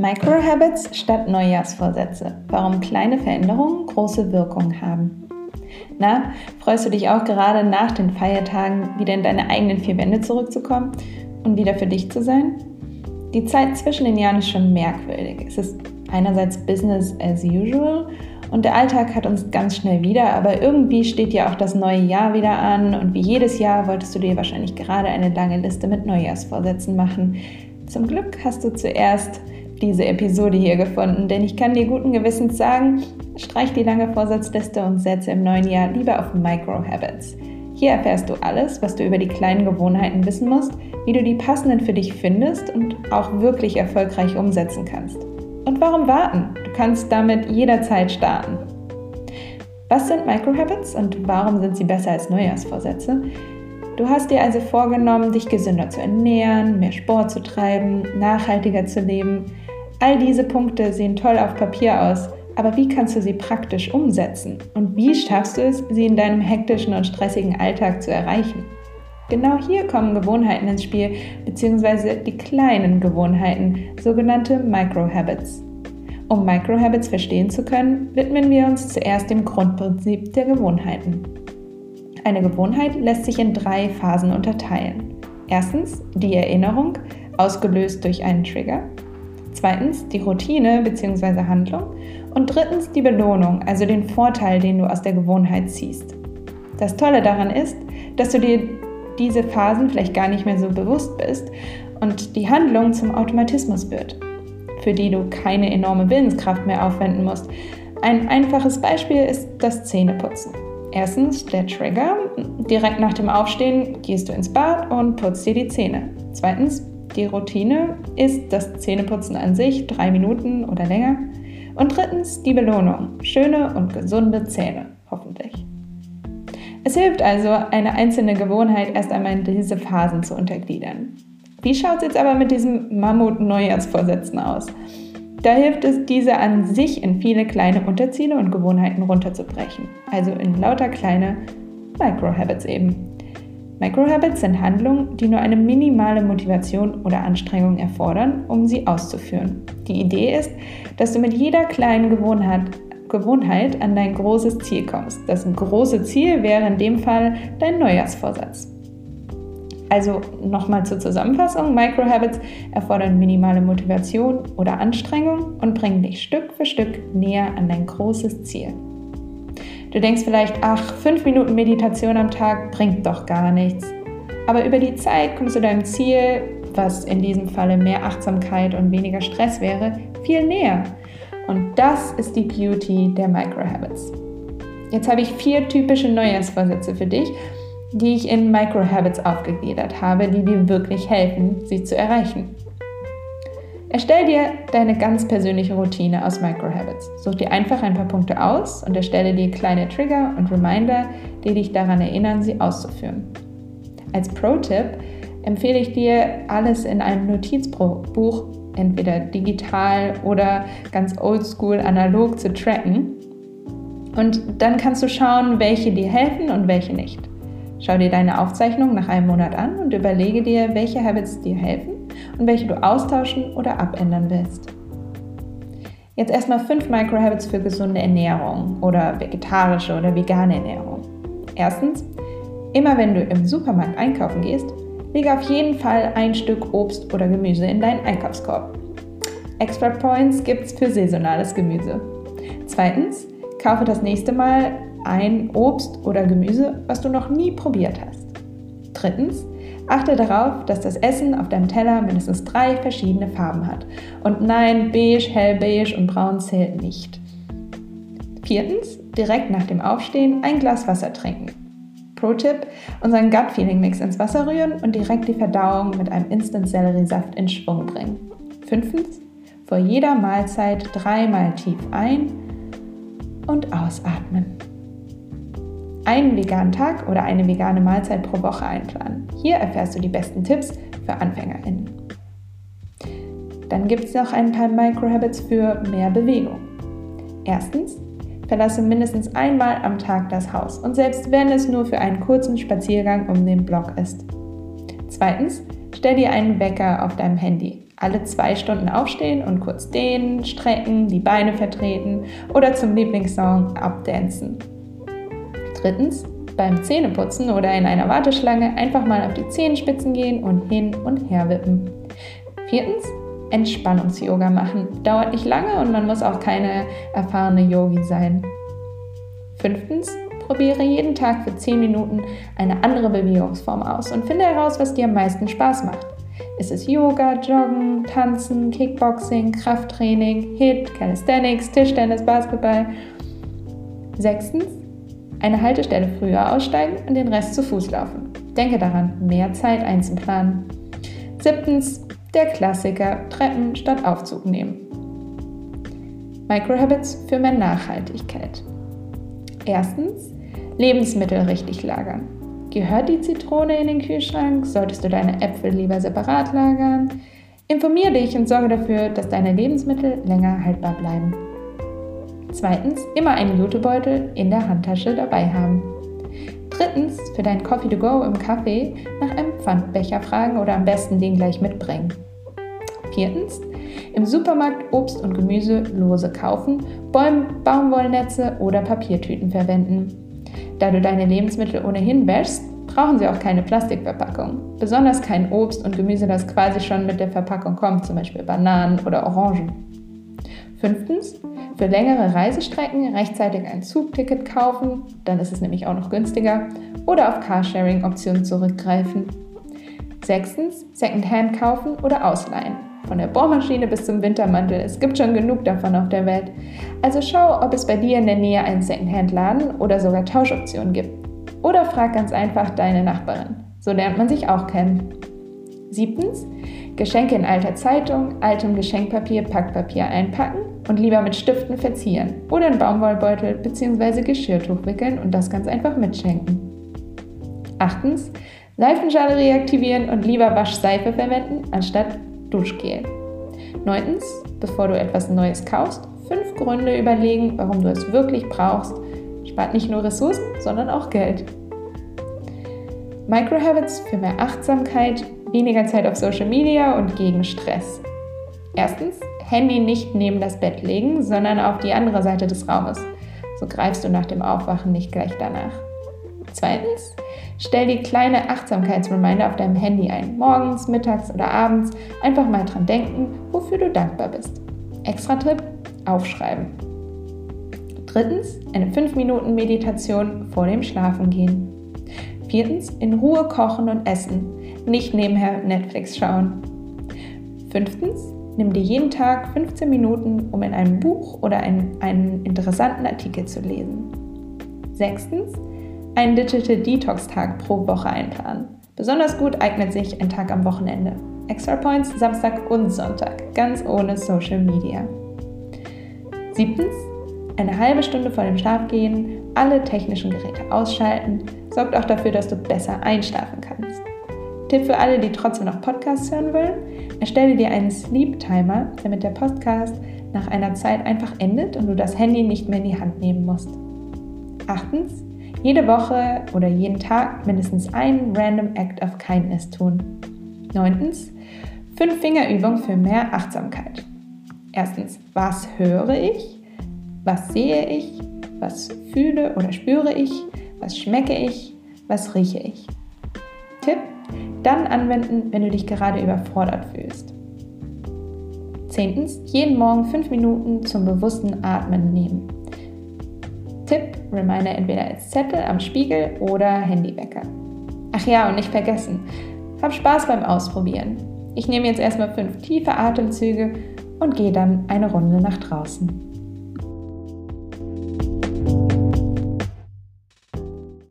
Microhabits statt Neujahrsvorsätze. Warum kleine Veränderungen große Wirkung haben. Na, freust du dich auch gerade nach den Feiertagen wieder in deine eigenen vier Wände zurückzukommen und wieder für dich zu sein? Die Zeit zwischen den Jahren ist schon merkwürdig. Es ist einerseits Business as usual und der Alltag hat uns ganz schnell wieder, aber irgendwie steht ja auch das neue Jahr wieder an und wie jedes Jahr wolltest du dir wahrscheinlich gerade eine lange Liste mit Neujahrsvorsätzen machen. Zum Glück hast du zuerst diese Episode hier gefunden, denn ich kann dir guten Gewissens sagen, streich die lange Vorsatzliste und setze im neuen Jahr lieber auf Micro-Habits. Hier erfährst du alles, was du über die kleinen Gewohnheiten wissen musst, wie du die passenden für dich findest und auch wirklich erfolgreich umsetzen kannst. Und warum warten? Du kannst damit jederzeit starten. Was sind Microhabits und warum sind sie besser als Neujahrsvorsätze? Du hast dir also vorgenommen, dich gesünder zu ernähren, mehr Sport zu treiben, nachhaltiger zu leben. All diese Punkte sehen toll auf Papier aus, aber wie kannst du sie praktisch umsetzen? Und wie schaffst du es, sie in deinem hektischen und stressigen Alltag zu erreichen? Genau hier kommen Gewohnheiten ins Spiel, beziehungsweise die kleinen Gewohnheiten, sogenannte Microhabits. Um Microhabits verstehen zu können, widmen wir uns zuerst dem Grundprinzip der Gewohnheiten. Eine Gewohnheit lässt sich in drei Phasen unterteilen. Erstens die Erinnerung, ausgelöst durch einen Trigger. Zweitens die Routine bzw. Handlung. Und drittens die Belohnung, also den Vorteil, den du aus der Gewohnheit ziehst. Das Tolle daran ist, dass du dir diese Phasen vielleicht gar nicht mehr so bewusst bist und die Handlung zum Automatismus wird, für die du keine enorme Willenskraft mehr aufwenden musst. Ein einfaches Beispiel ist das Zähneputzen. Erstens der Trigger. Direkt nach dem Aufstehen gehst du ins Bad und putzt dir die Zähne. Zweitens die Routine ist das Zähneputzen an sich, drei Minuten oder länger. Und drittens die Belohnung. Schöne und gesunde Zähne, hoffentlich. Es hilft also, eine einzelne Gewohnheit erst einmal in diese Phasen zu untergliedern. Wie schaut es jetzt aber mit diesem Mammut-Neujahrsvorsätzen aus? Da hilft es, diese an sich in viele kleine Unterziele und Gewohnheiten runterzubrechen, also in lauter kleine Micro-Habits eben. Micro-Habits sind Handlungen, die nur eine minimale Motivation oder Anstrengung erfordern, um sie auszuführen. Die Idee ist, dass du mit jeder kleinen Gewohnheit Gewohnheit an dein großes Ziel kommst. Das große Ziel wäre in dem Fall dein Neujahrsvorsatz. Also nochmal zur Zusammenfassung, Microhabits erfordern minimale Motivation oder Anstrengung und bringen dich Stück für Stück näher an dein großes Ziel. Du denkst vielleicht, ach, fünf Minuten Meditation am Tag bringt doch gar nichts. Aber über die Zeit kommst du deinem Ziel, was in diesem Falle mehr Achtsamkeit und weniger Stress wäre, viel näher. Und das ist die Beauty der Microhabits. Jetzt habe ich vier typische Neujahrsvorsätze für dich, die ich in Microhabits aufgegliedert habe, die dir wirklich helfen, sie zu erreichen. Erstell dir deine ganz persönliche Routine aus Microhabits. Such dir einfach ein paar Punkte aus und erstelle dir kleine Trigger und Reminder, die dich daran erinnern, sie auszuführen. Als Pro-Tipp empfehle ich dir, alles in einem Notizbuch entweder digital oder ganz oldschool analog zu tracken. Und dann kannst du schauen, welche dir helfen und welche nicht. Schau dir deine Aufzeichnung nach einem Monat an und überlege dir, welche Habits dir helfen und welche du austauschen oder abändern willst. Jetzt erstmal fünf Microhabits für gesunde Ernährung oder vegetarische oder vegane Ernährung. Erstens, immer wenn du im Supermarkt einkaufen gehst, Lege auf jeden Fall ein Stück Obst oder Gemüse in deinen Einkaufskorb. Extra Points gibt's für saisonales Gemüse. Zweitens, kaufe das nächste Mal ein Obst oder Gemüse, was du noch nie probiert hast. Drittens, achte darauf, dass das Essen auf deinem Teller mindestens drei verschiedene Farben hat. Und nein, beige, hellbeige und braun zählt nicht. Viertens, direkt nach dem Aufstehen ein Glas Wasser trinken. Pro-Tipp: unseren Gut-Feeling-Mix ins Wasser rühren und direkt die Verdauung mit einem Instant-Selleriesaft in Schwung bringen. Fünftens: vor jeder Mahlzeit dreimal tief ein- und ausatmen. Einen veganen Tag oder eine vegane Mahlzeit pro Woche einplanen. Hier erfährst du die besten Tipps für AnfängerInnen. Dann gibt es noch ein paar Microhabits für mehr Bewegung. Erstens, Verlasse mindestens einmal am Tag das Haus und selbst wenn es nur für einen kurzen Spaziergang um den Block ist. Zweitens, stell dir einen Wecker auf deinem Handy. Alle zwei Stunden aufstehen und kurz dehnen, strecken, die Beine vertreten oder zum Lieblingssong abdancen. Drittens, beim Zähneputzen oder in einer Warteschlange einfach mal auf die Zehenspitzen gehen und hin und her wippen. Viertens, Entspannungs-Yoga machen. Dauert nicht lange und man muss auch keine erfahrene Yogi sein. Fünftens, probiere jeden Tag für 10 Minuten eine andere Bewegungsform aus und finde heraus, was dir am meisten Spaß macht. Ist es Yoga, Joggen, Tanzen, Kickboxing, Krafttraining, HIT, Calisthenics, Tischtennis, Basketball? Sechstens, eine Haltestelle früher aussteigen und den Rest zu Fuß laufen. Denke daran, mehr Zeit einzuplanen. Siebtens, der Klassiker, Treppen statt Aufzug nehmen. Microhabits für mehr Nachhaltigkeit. Erstens, Lebensmittel richtig lagern. Gehört die Zitrone in den Kühlschrank? Solltest du deine Äpfel lieber separat lagern? Informier dich und sorge dafür, dass deine Lebensmittel länger haltbar bleiben. Zweitens, immer einen Jutebeutel in der Handtasche dabei haben. Drittens, für deinen Coffee to go im Kaffee nach einem Pfandbecher fragen oder am besten den gleich mitbringen. Viertens, im Supermarkt Obst und Gemüse lose kaufen, Baum Baumwollnetze oder Papiertüten verwenden. Da du deine Lebensmittel ohnehin wäschst, brauchen sie auch keine Plastikverpackung. Besonders kein Obst und Gemüse, das quasi schon mit der Verpackung kommt, zum Beispiel Bananen oder Orangen. Fünftens, für längere Reisestrecken rechtzeitig ein Zugticket kaufen, dann ist es nämlich auch noch günstiger, oder auf Carsharing-Optionen zurückgreifen. Sechstens, Secondhand kaufen oder ausleihen. Von der Bohrmaschine bis zum Wintermantel, es gibt schon genug davon auf der Welt. Also schau, ob es bei dir in der Nähe einen Secondhand-Laden oder sogar Tauschoptionen gibt. Oder frag ganz einfach deine Nachbarin. So lernt man sich auch kennen. Siebtens, Geschenke in alter Zeitung, altem Geschenkpapier, Packpapier einpacken und lieber mit Stiften verzieren oder in Baumwollbeutel bzw. Geschirrtuch wickeln und das ganz einfach mitschenken. Achtens, Seifenschale reaktivieren und lieber Waschseife verwenden anstatt Duschgel. Neuntens, bevor du etwas Neues kaufst, fünf Gründe überlegen, warum du es wirklich brauchst. Spart nicht nur Ressourcen, sondern auch Geld. Microhabits für mehr Achtsamkeit, weniger Zeit auf Social Media und gegen Stress. Erstens, Handy nicht neben das Bett legen, sondern auf die andere Seite des Raumes. So greifst du nach dem Aufwachen nicht gleich danach. Zweitens, stell die kleine Achtsamkeitsreminder auf deinem Handy ein. Morgens, mittags oder abends einfach mal dran denken, wofür du dankbar bist. Extra Tipp, aufschreiben. Drittens, eine 5-Minuten-Meditation vor dem Schlafengehen. Viertens, in Ruhe kochen und essen, nicht nebenher Netflix schauen. Fünftens, nimm dir jeden Tag 15 Minuten, um in einem Buch oder einen, einen interessanten Artikel zu lesen. Sechstens, einen Digital Detox Tag pro Woche einplanen. Besonders gut eignet sich ein Tag am Wochenende. Extra Points Samstag und Sonntag, ganz ohne Social Media. Siebtens, eine halbe Stunde vor dem Schlafgehen alle technischen Geräte ausschalten, sorgt auch dafür, dass du besser einschlafen kannst. Tipp für alle, die trotzdem noch Podcasts hören wollen, erstelle dir einen Sleep Timer, damit der Podcast nach einer Zeit einfach endet und du das Handy nicht mehr in die Hand nehmen musst. Achtens, jede Woche oder jeden Tag mindestens einen Random Act of Kindness tun. Neuntens, fünf Fingerübungen für mehr Achtsamkeit. Erstens, was höre ich? Was sehe ich? Was fühle oder spüre ich? Was schmecke ich? Was rieche ich? Dann anwenden, wenn du dich gerade überfordert fühlst. Zehntens, jeden Morgen fünf Minuten zum bewussten Atmen nehmen. Tipp, Reminder entweder als Zettel am Spiegel oder Handywecker. Ach ja, und nicht vergessen, hab Spaß beim Ausprobieren. Ich nehme jetzt erstmal fünf tiefe Atemzüge und gehe dann eine Runde nach draußen.